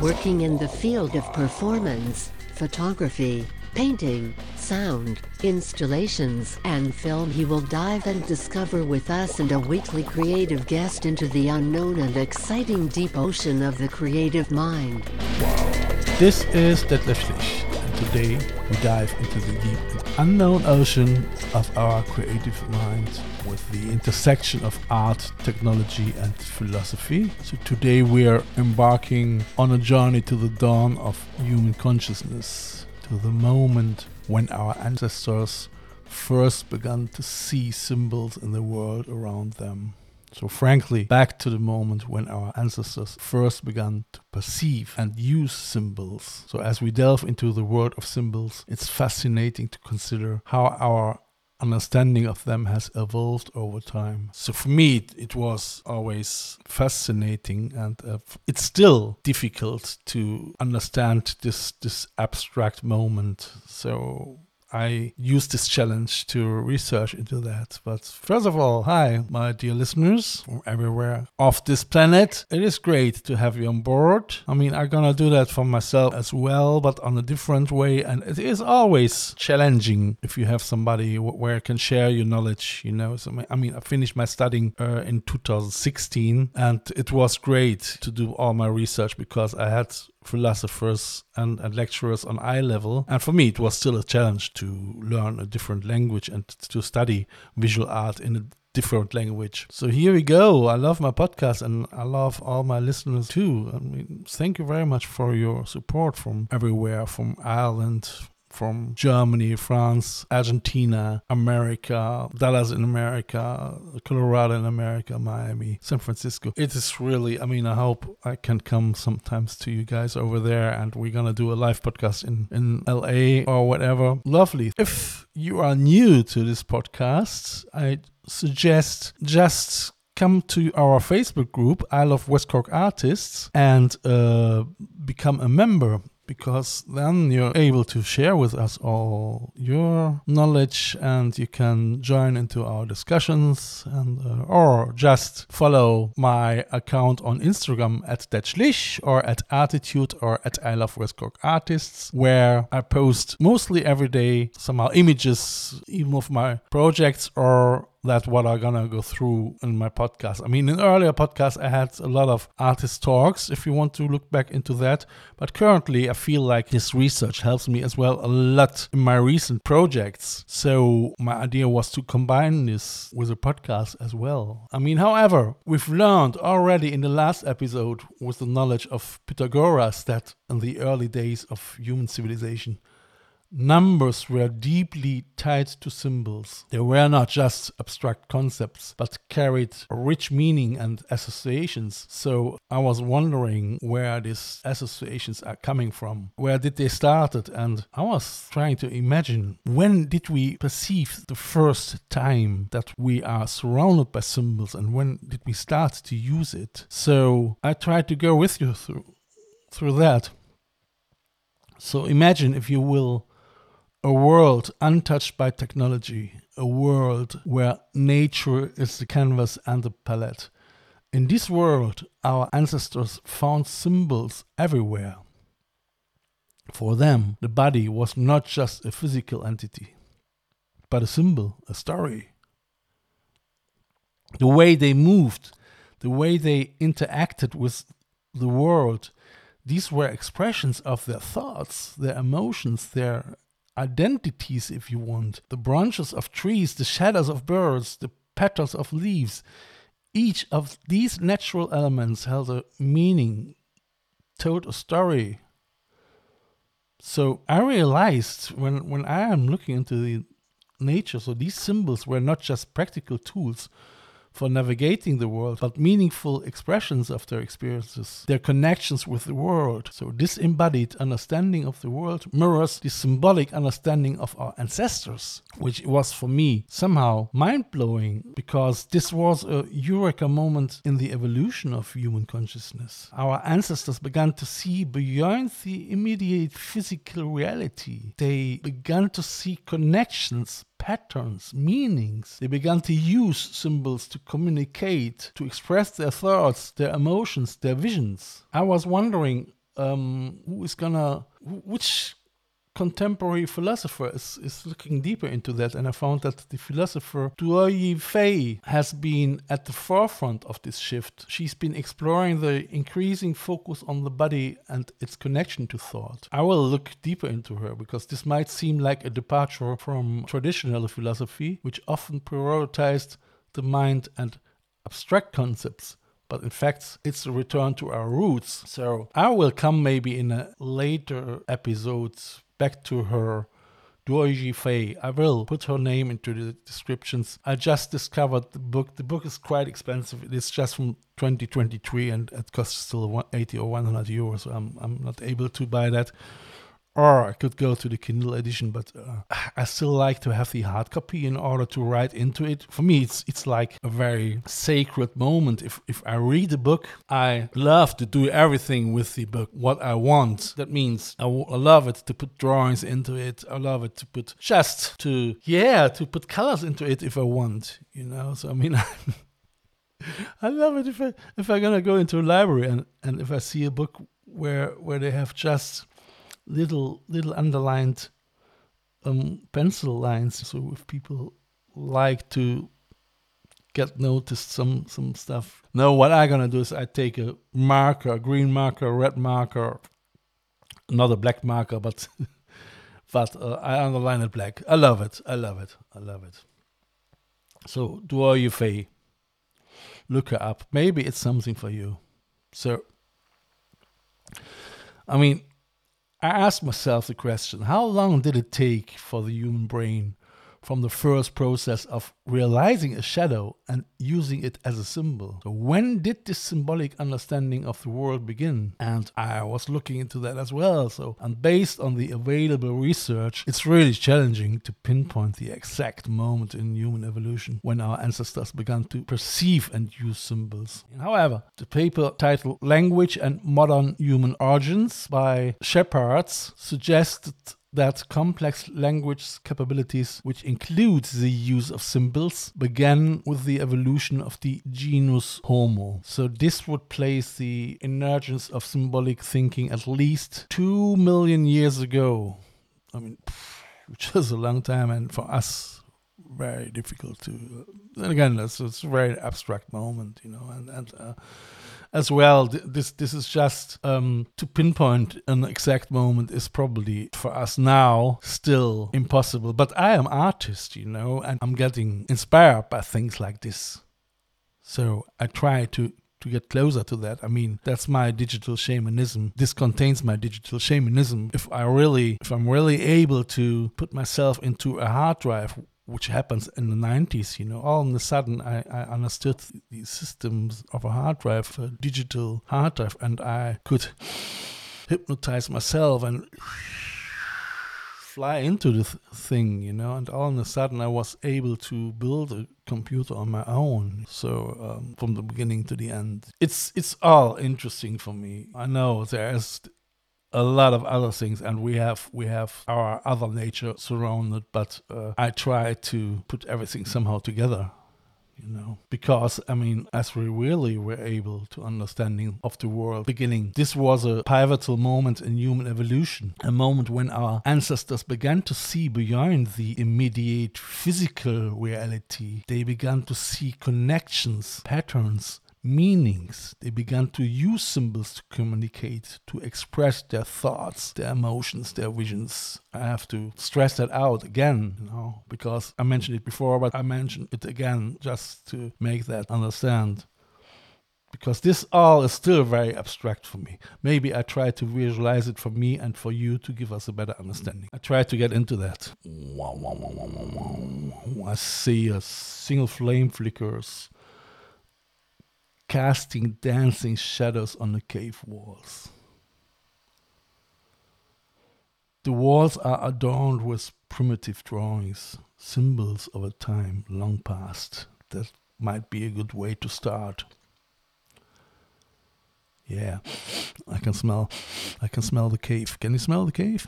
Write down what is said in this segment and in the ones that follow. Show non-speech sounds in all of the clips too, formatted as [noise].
Working in the field of performance, photography, painting, sound, installations, and film, he will dive and discover with us and a weekly creative guest into the unknown and exciting deep ocean of the creative mind. This is Detlef Schlich, and today we dive into the deep and unknown ocean of our creative mind with the intersection of art, technology, and philosophy. So today we are embarking on a journey to the dawn of human consciousness, to the moment when our ancestors first began to see symbols in the world around them. So, frankly, back to the moment when our ancestors first began to perceive and use symbols. So, as we delve into the world of symbols, it's fascinating to consider how our understanding of them has evolved over time. So for me, it, was always fascinating, and uh, it's still difficult to understand this this abstract moment. So I use this challenge to research into that. But first of all, hi, my dear listeners from everywhere off this planet. It is great to have you on board. I mean, I'm gonna do that for myself as well, but on a different way. And it is always challenging if you have somebody where you can share your knowledge, you know. So, I mean, I finished my studying uh, in 2016, and it was great to do all my research because I had philosophers and, and, lecturers on eye level. And for me, it was still a challenge to learn a different language and to study visual art in a different language. So here we go. I love my podcast and I love all my listeners too. I mean, thank you very much for your support from everywhere, from Ireland, from Germany, France, Argentina, America, Dallas in America, Colorado in America, Miami, San Francisco. It is really, I mean, I hope I can come sometimes to you guys over there and we're gonna do a live podcast in, in LA or whatever. Lovely. If you are new to this podcast, I suggest just come to our Facebook group, I Love West Cork Artists, and uh, become a member because then you're able to share with us all your knowledge and you can join into our discussions and uh, or just follow my account on Instagram at Detschlich or at Arteetude or at I Love West Cork Artists where I post mostly every day somehow images even of my projects or that's what I'm gonna go through in my podcast. I mean, in earlier podcasts, I had a lot of artist talks. If you want to look back into that, but currently, I feel like this research helps me as well a lot in my recent projects. So my idea was to combine this with a podcast as well. I mean, however, we've learned already in the last episode with the knowledge of Pythagoras that in the early days of human civilization Numbers were deeply tied to symbols. They were not just abstract concepts, but carried rich meaning and associations. So I was wondering where these associations are coming from. Where did they started? And I was trying to imagine when did we perceive the first time that we are surrounded by symbols and when did we start to use it? So I tried to go with you through through that. So imagine if you will a world untouched by technology, a world where nature is the canvas and the palette. In this world, our ancestors found symbols everywhere. For them, the body was not just a physical entity, but a symbol, a story. The way they moved, the way they interacted with the world, these were expressions of their thoughts, their emotions, their identities, if you want. The branches of trees, the shadows of birds, the petals of leaves. Each of these natural elements held a meaning, told a story. So I realized when, when I am looking into the nature. So these symbols were not just practical tools for navigating the world, but meaningful expressions of their experiences, their connections with the world. So, this embodied understanding of the world mirrors the symbolic understanding of our ancestors, which was for me somehow mind blowing because this was a eureka moment in the evolution of human consciousness. Our ancestors began to see beyond the immediate physical reality, they began to see connections patterns, meanings. They began to use symbols to communicate, to express their thoughts, their emotions, their visions. I was wondering um, who is gonna, which contemporary philosopher is, is looking deeper into that, and I found that the philosopher Duoyi Fei has been at the forefront of this shift. She's been exploring the increasing focus on the body and its connection to thought. I will look deeper into her because this might seem like a departure from traditional philosophy, which often prioritized the mind and abstract concepts but in fact it's a return to our roots so i will come maybe in a later episode back to her Duoji Fei. I will put her name into the descriptions. I just discovered the book. The book is quite expensive. It's just from 2023 and it costs still 80 or 100 euros. I'm, I'm not able to buy that or I could go to the Kindle edition, but uh, I still like to have the hard copy in order to write into it. For me, it's it's like a very sacred moment. If if I read a book, I love to do everything with the book what I want. That means I, I love it to put drawings into it. I love it to put just to yeah to put colors into it if I want. You know, so I mean. [laughs] I love it if I if I'm gonna go into a library and, and if I see a book where where they have just little little underlined um, pencil lines. So if people like to get noticed some some stuff. No, what I'm gonna do is I take a marker, a green marker, a red marker, not a black marker, but [laughs] but uh, I underline it black. I love it. I love it. I love it. So Duo Fei. Look her up. Maybe it's something for you. So I mean I asked myself the question how long did it take for the human brain from the first process of realizing a shadow and using it as a symbol. So, when did this symbolic understanding of the world begin? And I was looking into that as well. So, and based on the available research, it's really challenging to pinpoint the exact moment in human evolution when our ancestors began to perceive and use symbols. However, the paper titled Language and Modern Human Origins by Shepards suggested that complex language capabilities, which includes the use of symbols, began with the evolution of the genus Homo. So this would place the emergence of symbolic thinking at least two million years ago. I mean, which is a long time, and for us, very difficult to. And again, it's, it's a very abstract moment, you know, and and. Uh, as well. This this is just um, to pinpoint an exact moment is probably for us now still impossible. But I am artist, you know, and I'm getting inspired by things like this. So I try to to get closer to that. I mean, that's my digital shamanism. This contains my digital shamanism. If I really, if I'm really able to put myself into a hard drive which happens in the 90s, you know, all of a sudden I, I understood the systems of a hard drive, a digital hard drive, and I could hypnotize myself and fly into the thing, you know, and all of a sudden I was able to build a computer on my own. So um, from the beginning to the end, it's it's all interesting for me. I know there's a lot of other things and we have we have our other nature surrounded but uh, i try to put everything somehow together you know? Because i mean as we really were able to understanding of the world beginning this was a pivotal moment in human evolution a moment when our ancestors began to see beyond the immediate physical reality. They began to see connections patterns meanings. They began to use symbols to communicate, to express their thoughts, their emotions, their visions. I have to stress that out again, you know, because I mentioned it before, but I mention it again just to make that understand. because this all is still very abstract for me. Maybe I try to visualize it for me and for you to give us a better understanding. I try to get into that. I see a single flame flickers, casting dancing shadows on the cave walls. The walls are adorned with primitive drawings, symbols of a time long past. That might be a good way to start. Yeah, I can smell. I can smell the cave. Can you smell the cave?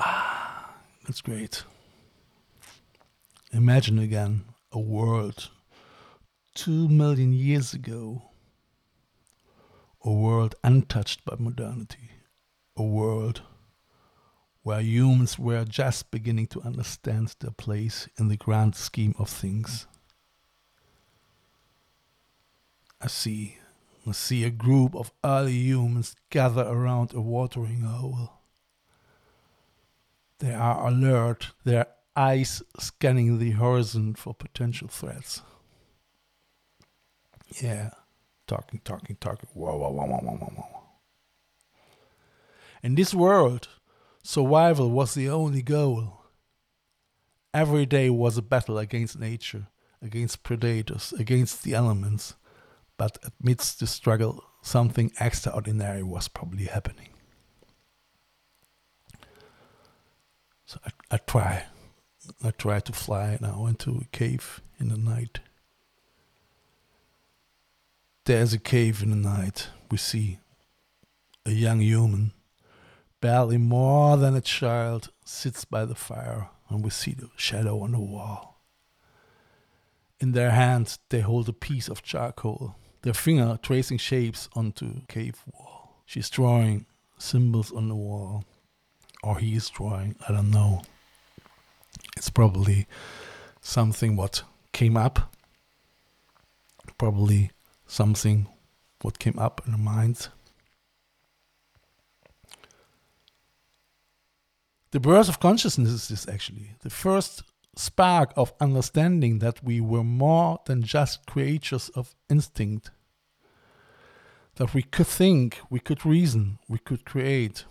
Ah, that's great. Imagine again a world two million years ago. A world untouched by modernity. A world where humans were just beginning to understand their place in the grand scheme of things. I see I see a group of early humans gather around a watering hole. They are alert, their eyes scanning the horizon for potential threats. Yeah, talking, talking, talking. Whoa, whoa, whoa, whoa, whoa, whoa, whoa. In this world, survival was the only goal. Every day was a battle against nature, against predators, against the elements but amidst the struggle, something extraordinary was probably happening. So I, I try, I try to fly now into a cave in the night. There's a cave in the night. We see a young human, barely more than a child, sits by the fire, and we see the shadow on the wall. In their hands, they hold a piece of charcoal their finger tracing shapes onto cave wall. She's drawing symbols on the wall. Or he is drawing, I don't know. It's probably something what came up. Probably something what came up in the minds. The birth of consciousness is actually. The first spark of understanding that we were more than just creatures of instinct that we could think, we could reason, we could create.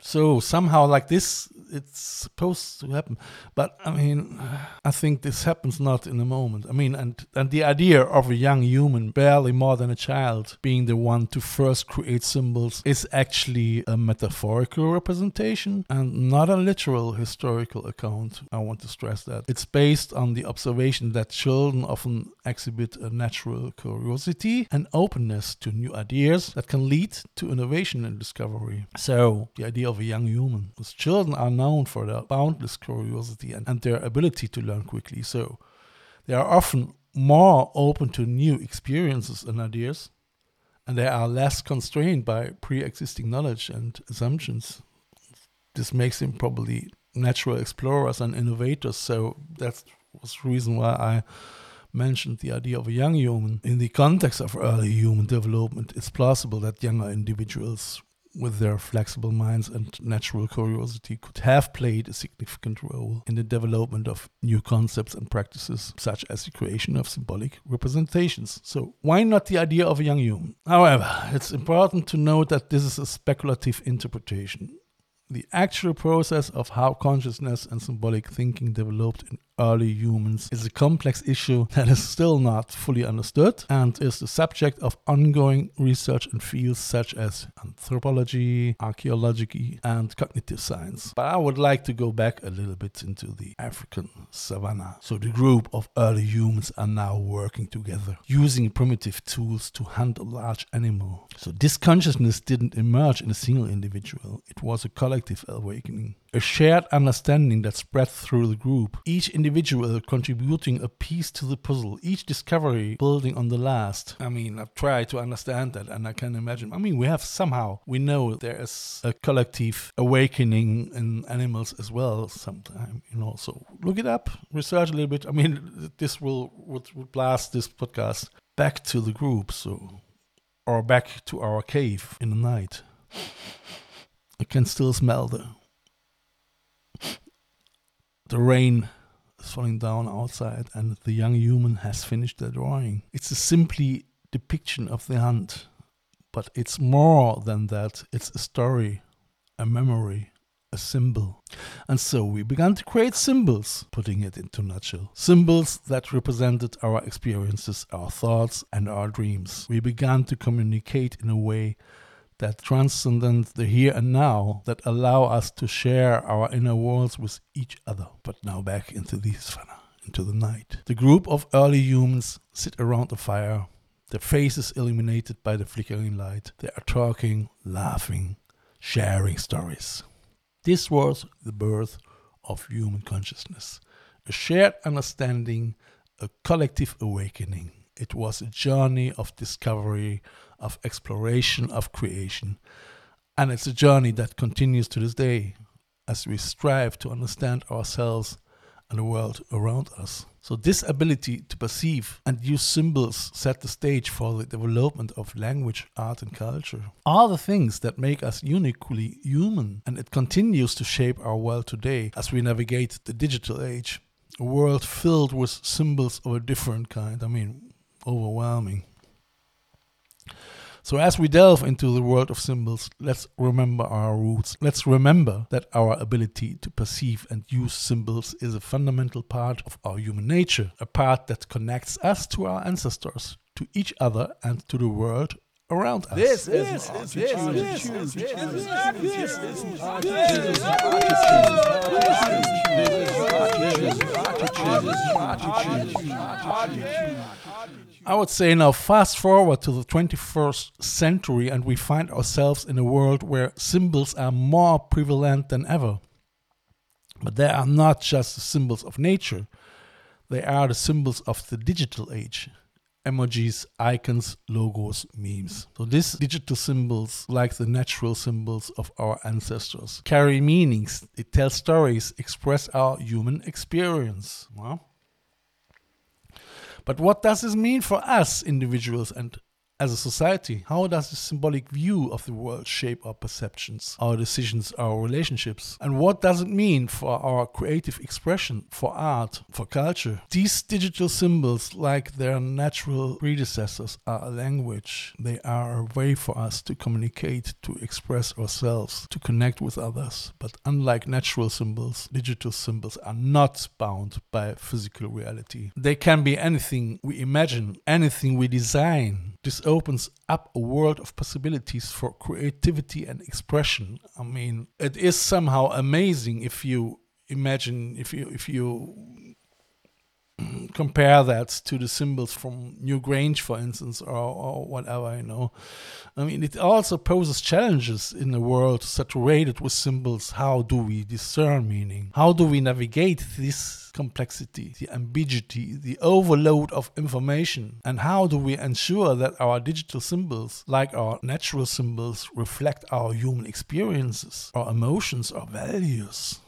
So somehow, like this, it's supposed to happen. But I mean, I think this happens not in a moment. I mean, and and the idea of a young human, barely more than a child, being the one to first create symbols is actually a metaphorical representation and not a literal historical account. I want to stress that it's based on the observation that children often exhibit a natural curiosity and openness to new ideas that can lead to innovation and discovery. So the idea of a young human. Because children are known for their boundless curiosity and, and their ability to learn quickly. So they are often more open to new experiences and ideas, and they are less constrained by pre existing knowledge and assumptions. This makes them probably natural explorers and innovators. So that was the reason why I mentioned the idea of a young human. In the context of early human development, it's plausible that younger individuals with their flexible minds and natural curiosity, could have played a significant role in the development of new concepts and practices, such as the creation of symbolic representations. So, why not the idea of a young human? However, it's important to note that this is a speculative interpretation. The actual process of how consciousness and symbolic thinking developed in early humans is a complex issue that is still not fully understood and is the subject of ongoing research in fields such as anthropology, archaeology, and cognitive science. But I would like to go back a little bit into the African savannah. So, the group of early humans are now working together, using primitive tools to hunt a large animal. So, this consciousness didn't emerge in a single individual, it was a collective awakening a shared understanding that spread through the group, each individual contributing a piece to the puzzle, each discovery building on the last. I mean, I've tried to understand that and I can imagine. I mean, we have somehow, we know there is a collective awakening in animals as well sometime, you know. So look it up, research a little bit. I mean, this will would blast this podcast back to the group, so or back to our cave in the night. I can still smell the the rain is falling down outside and the young human has finished their drawing. It's a simply depiction of the hunt, but it's more than that. It's a story, a memory, a symbol. And so we began to create symbols, putting it into nutshell. Symbols that represented our experiences, our thoughts, and our dreams. We began to communicate in a way that transcended the here and now, that allow us to share our inner worlds with each other. But now back into the savannah, into the night. The group of early humans sit around the fire, their faces illuminated by the flickering light. They are talking, laughing, sharing stories. This was the birth of human consciousness, a shared understanding, a collective awakening. It was a journey of discovery, of exploration, of creation. And it's a journey that continues to this day as we strive to understand ourselves and the world around us. So, this ability to perceive and use symbols set the stage for the development of language, art, and culture. All the things that make us uniquely human, and it continues to shape our world today as we navigate the digital age. A world filled with symbols of a different kind. I mean, overwhelming. So, as we delve into the world of symbols, let's remember our roots. Let's remember that our ability to perceive and use symbols is a fundamental part of our human nature, a part that connects us to our ancestors, to each other, and to the world around us. This is this is I would say now, fast forward to the 21st century, and we find ourselves in a world where symbols are more prevalent than ever. But they are not just the symbols of nature, they are the symbols of the digital age emojis, icons, logos, memes. So these digital symbols, like the natural symbols of our ancestors, carry meanings, they tell stories, express our human experience. Well, but what does this mean for us individuals and as a society? How does the symbolic view of the world shape our perceptions, our decisions, our relationships? And what does it mean for our creative expression, for art, for culture? These digital symbols, like their natural predecessors, are a language. They are a way for us to communicate, to express ourselves, to connect with others. But unlike natural symbols, digital symbols are not bound by physical reality. They can be anything we imagine, anything we design. This opens up a world of possibilities for creativity and expression. I mean, it is somehow amazing if you imagine if you if you compare that to the symbols from Newgrange, for instance, or, or whatever, you know. I mean, it also poses challenges in a world saturated with symbols. How do we discern meaning? How do we navigate this complexity, the ambiguity, the overload of information? And how do we ensure that our digital symbols, like our natural symbols, reflect our human experiences, our emotions, our values?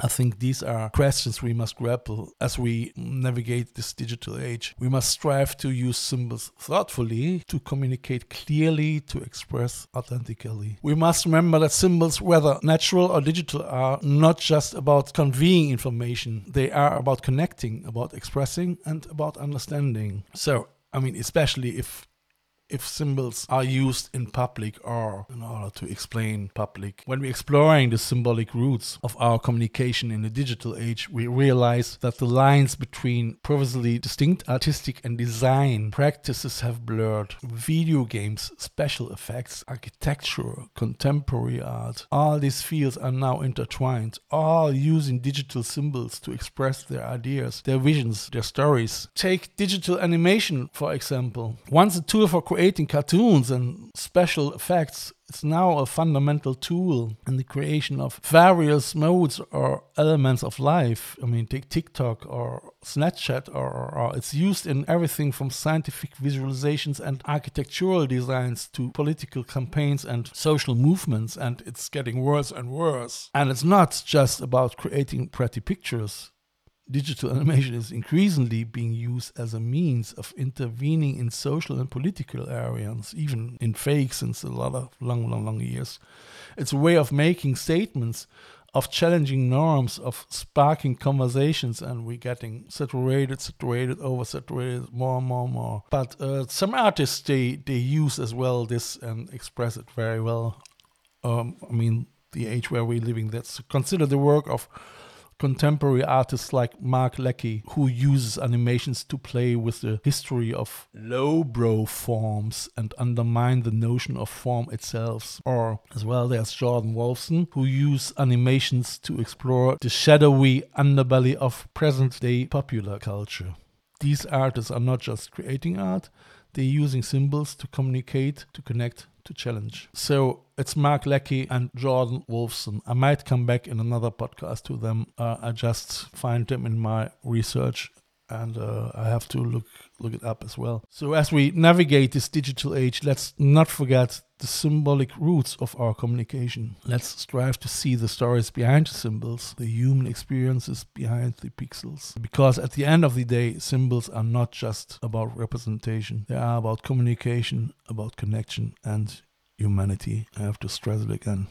I think these are questions we must grapple as we navigate this digital age. We must strive to use symbols thoughtfully, to communicate clearly, to express authentically. We must remember that symbols, whether natural or digital, are not just about conveying information, they are about connecting, about expressing, and about understanding. So, I mean, especially if if symbols are used in public or in order to explain public. When we're exploring the symbolic roots of our communication in the digital age, we realize that the lines between previously distinct artistic and design practices have blurred. Video games, special effects, architecture, contemporary art, all these fields are now intertwined, all using digital symbols to express their ideas, their visions, their stories. Take digital animation, for example. Once a tool for creating creating cartoons and special effects, it's now a fundamental tool in the creation of various modes or elements of life. I mean, take TikTok or Snapchat, or, or, it's used in everything from scientific visualizations and architectural designs to political campaigns and social movements, and it's getting worse and worse. And it's not just about creating pretty pictures digital animation is increasingly being used as a means of intervening in social and political areas, even in fake since a lot of long, long, long years. It's a way of making statements of challenging norms, of sparking conversations, and we're getting saturated, saturated, oversaturated, more and more and more. But uh, some artists they they use as well this and express it very well. Um, I mean, the age where we're living. That's consider the work of contemporary artists like Mark Leckey, who uses animations to play with the history of lowbrow forms and undermine the notion of form itself. Or as well, there's Jordan Wolfson, who uses animations to explore the shadowy underbelly of present day popular culture. These artists are not just creating art, they're using symbols to communicate, to connect, to challenge. So it's Mark Leckey and Jordan Wolfson. I might come back in another podcast to them. Uh, I just find them in my research and uh, I have to look look it up as well. So as we navigate this digital age, let's not forget the symbolic roots of our communication. Let's strive to see the stories behind the symbols, the human experiences behind the pixels. Because at the end of the day, symbols are not just about representation. They are about communication, about connection and humanity. I have to stress it again.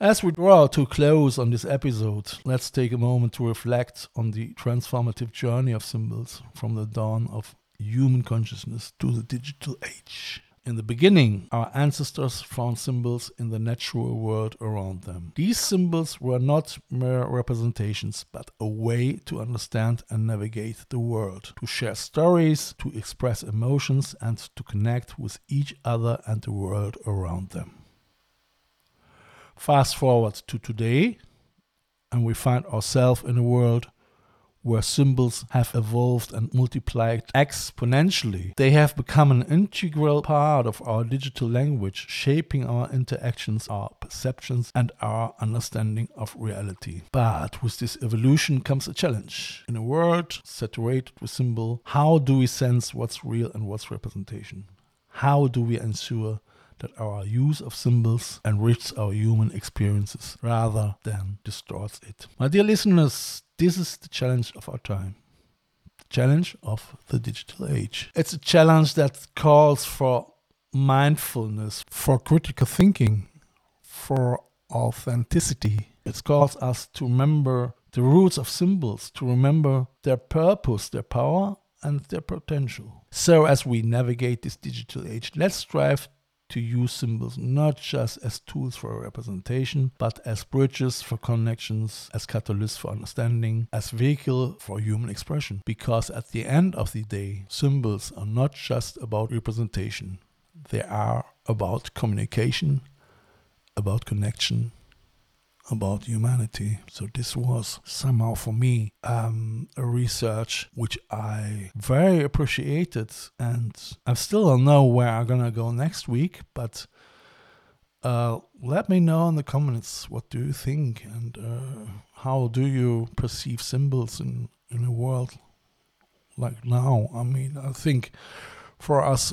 As we draw to close on this episode, let's take a moment to reflect on the transformative journey of symbols from the dawn of human consciousness to the digital age. In the beginning, our ancestors found symbols in the natural world around them. These symbols were not mere representations, but a way to understand and navigate the world, to share stories, to express emotions, and to connect with each other and the world around them. Fast forward to today, and we find ourselves in a world where symbols have evolved and multiplied exponentially. They have become an integral part of our digital language, shaping our interactions, our perceptions, and our understanding of reality. But with this evolution comes a challenge. In a world saturated with symbol, how do we sense what's real and what's representation? How do we ensure that our use of symbols enriches our human experiences rather than distorts it. My dear listeners, this is the challenge of our time. The challenge of the digital age. It's a challenge that calls for mindfulness, for critical thinking, for authenticity. It calls us to remember the roots of symbols, to remember their purpose, their power, and their potential. So, as we navigate this digital age, let's strive to use symbols not just as tools for representation, but as bridges for connections, as catalysts for understanding, as vehicle for human expression. Because at the end of the day, symbols are not just about representation. They are about communication, about connection, about humanity. So this was somehow for me um, a research which I very appreciated, and I still don't know where I'm gonna go next week, but. Uh, let me know in the comments what do you think and uh, how do you perceive symbols in, in a world like now. I mean, I think for us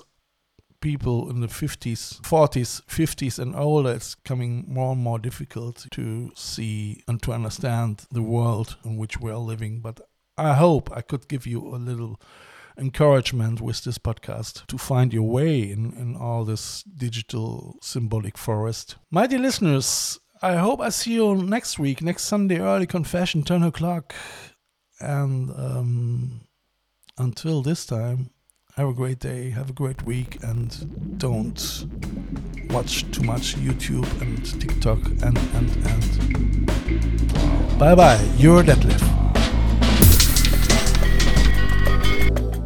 people in the 50s, 40s, 50s, and older, it's coming more and more difficult to see and to understand the world in which we are living. But I hope I could give you a little encouragement with this podcast to find your way in, in all this digital symbolic forest. My dear listeners, I hope I see you next week, next Sunday, early confession, 10 o'clock. And um, until this time, have a great day, have a great week, and don't watch too much YouTube and TikTok and and and. Bye bye. You're Detlef.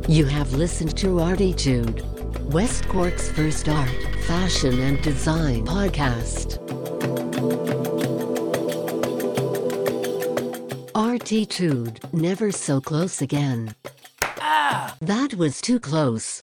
You have listened to Arteetude, West Cork's first art, fashion, and design podcast. Arteetude, never so close again. That was too close.